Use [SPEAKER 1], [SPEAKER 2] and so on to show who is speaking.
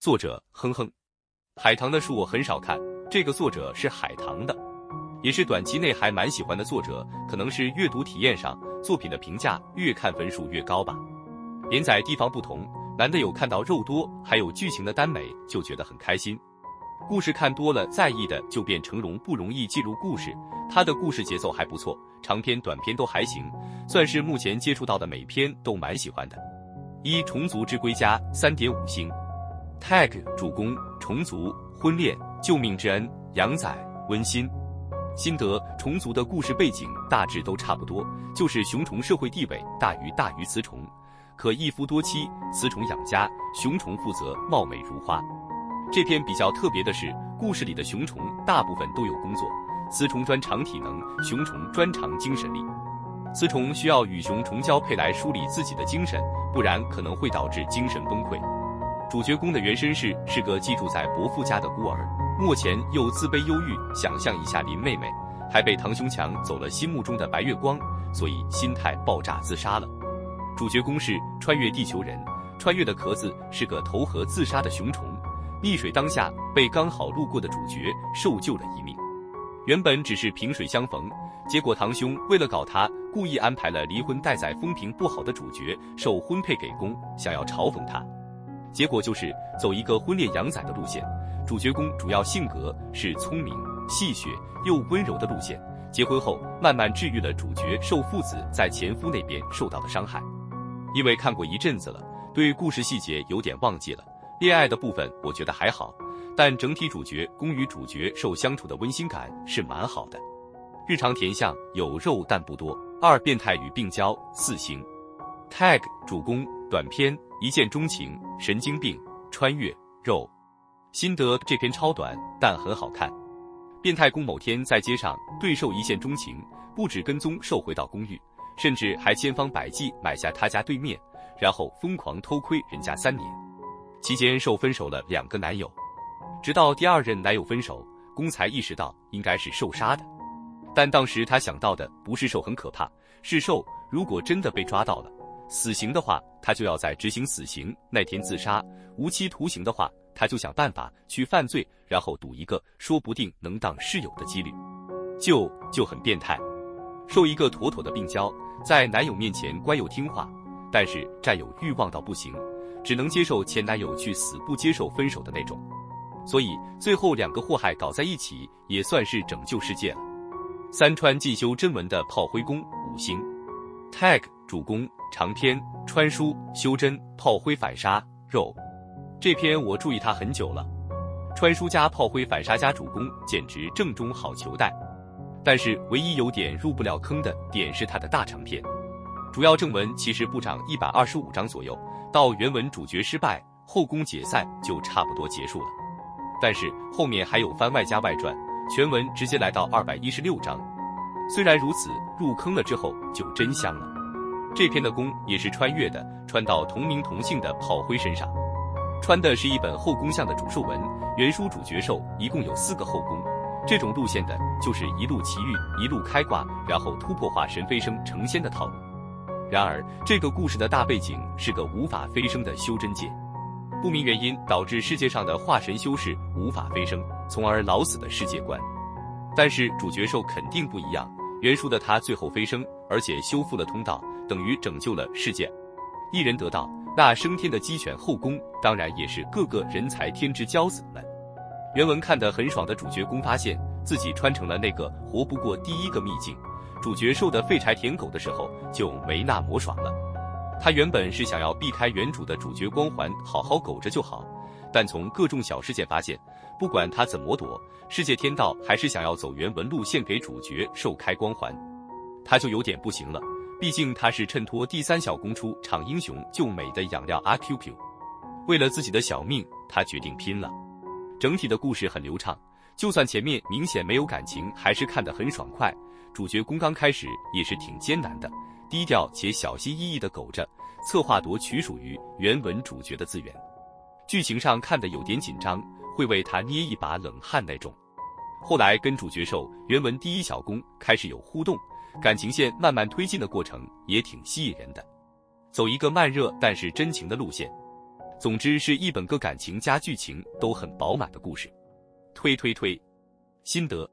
[SPEAKER 1] 作者哼哼。海棠的书我很少看，这个作者是海棠的，也是短期内还蛮喜欢的作者，可能是阅读体验上作品的评价越看分数越高吧。连载地方不同，难得有看到肉多还有剧情的耽美，就觉得很开心。故事看多了，在意的就变成容不容易进入故事。他的故事节奏还不错，长篇短篇都还行，算是目前接触到的每篇都蛮喜欢的。一虫族之归家三点五星。Tag 主攻虫族婚恋救命之恩养仔温馨心得虫族的故事背景大致都差不多，就是雄虫社会地位大于大于雌虫，可一夫多妻，雌虫养家，雄虫负责貌美如花。这篇比较特别的是，故事里的雄虫大部分都有工作，雌虫专长体能，雄虫专长精神力。雌虫需要与雄虫交配来梳理自己的精神，不然可能会导致精神崩溃。主角攻的原身世是个寄住在伯父家的孤儿，目前又自卑忧郁。想象一下林妹妹，还被堂兄抢走了心目中的白月光，所以心态爆炸自杀了。主角攻是穿越地球人，穿越的壳子是个投河自杀的雄虫，溺水当下被刚好路过的主角受救了一命。原本只是萍水相逢，结果堂兄为了搞他，故意安排了离婚待宰、风评不好的主角受婚配给攻，想要嘲讽他。结果就是走一个婚恋养仔的路线，主角攻主要性格是聪明、戏谑又温柔的路线。结婚后慢慢治愈了主角受父子在前夫那边受到的伤害。因为看过一阵子了，对故事细节有点忘记了。恋爱的部分我觉得还好，但整体主角攻与主角受相处的温馨感是蛮好的。日常甜相有肉但不多。二变态与病娇四星。tag 主攻短篇。一见钟情，神经病，穿越，肉。心得：这篇超短，但很好看。变态公某天在街上对受一见钟情，不止跟踪受回到公寓，甚至还千方百计买下他家对面，然后疯狂偷窥人家三年。期间受分手了两个男友，直到第二任男友分手，公才意识到应该是受杀的。但当时他想到的不是受很可怕，是受如果真的被抓到了。死刑的话，他就要在执行死刑那天自杀；无期徒刑的话，他就想办法去犯罪，然后赌一个说不定能当室友的几率。就就很变态，受一个妥妥的病娇，在男友面前乖又听话，但是占有欲望到不行，只能接受前男友去死不接受分手的那种。所以最后两个祸害搞在一起，也算是拯救世界了。三川进修真文的炮灰攻五星，tag 主攻。长篇穿书修真炮灰反杀肉，这篇我注意他很久了。穿书加炮灰反杀加主攻，简直正中好球带。但是唯一有点入不了坑的点是他的大长篇，主要正文其实不长一百二十五章左右，到原文主角失败后宫解散就差不多结束了。但是后面还有番外加外传，全文直接来到二百一十六章。虽然如此，入坑了之后就真香了。这篇的攻也是穿越的，穿到同名同姓的炮灰身上，穿的是一本后宫向的主寿文。原书主角兽一共有四个后宫，这种路线的就是一路奇遇，一路开挂，然后突破化神飞升成仙的套路。然而，这个故事的大背景是个无法飞升的修真界，不明原因导致世界上的化神修士无法飞升，从而老死的世界观。但是主角兽肯定不一样，原书的他最后飞升，而且修复了通道。等于拯救了世界，一人得道，那升天的鸡犬后宫当然也是各个人才天之骄子们。原文看得很爽的主角攻发现自己穿成了那个活不过第一个秘境，主角受的废柴舔狗的时候就没那么爽了。他原本是想要避开原主的主角光环，好好苟着就好，但从各种小事件发现，不管他怎么躲，世界天道还是想要走原文路线给主角受开光环，他就有点不行了。毕竟他是衬托第三小公出场英雄救美的养料阿 Q Q，为了自己的小命，他决定拼了。整体的故事很流畅，就算前面明显没有感情，还是看得很爽快。主角攻刚开始也是挺艰难的，低调且小心翼翼地苟着，策划夺取属于原文主角的资源。剧情上看得有点紧张，会为他捏一把冷汗那种。后来跟主角受原文第一小攻开始有互动。感情线慢慢推进的过程也挺吸引人的，走一个慢热但是真情的路线。总之是一本个感情加剧情都很饱满的故事。推推推，心得。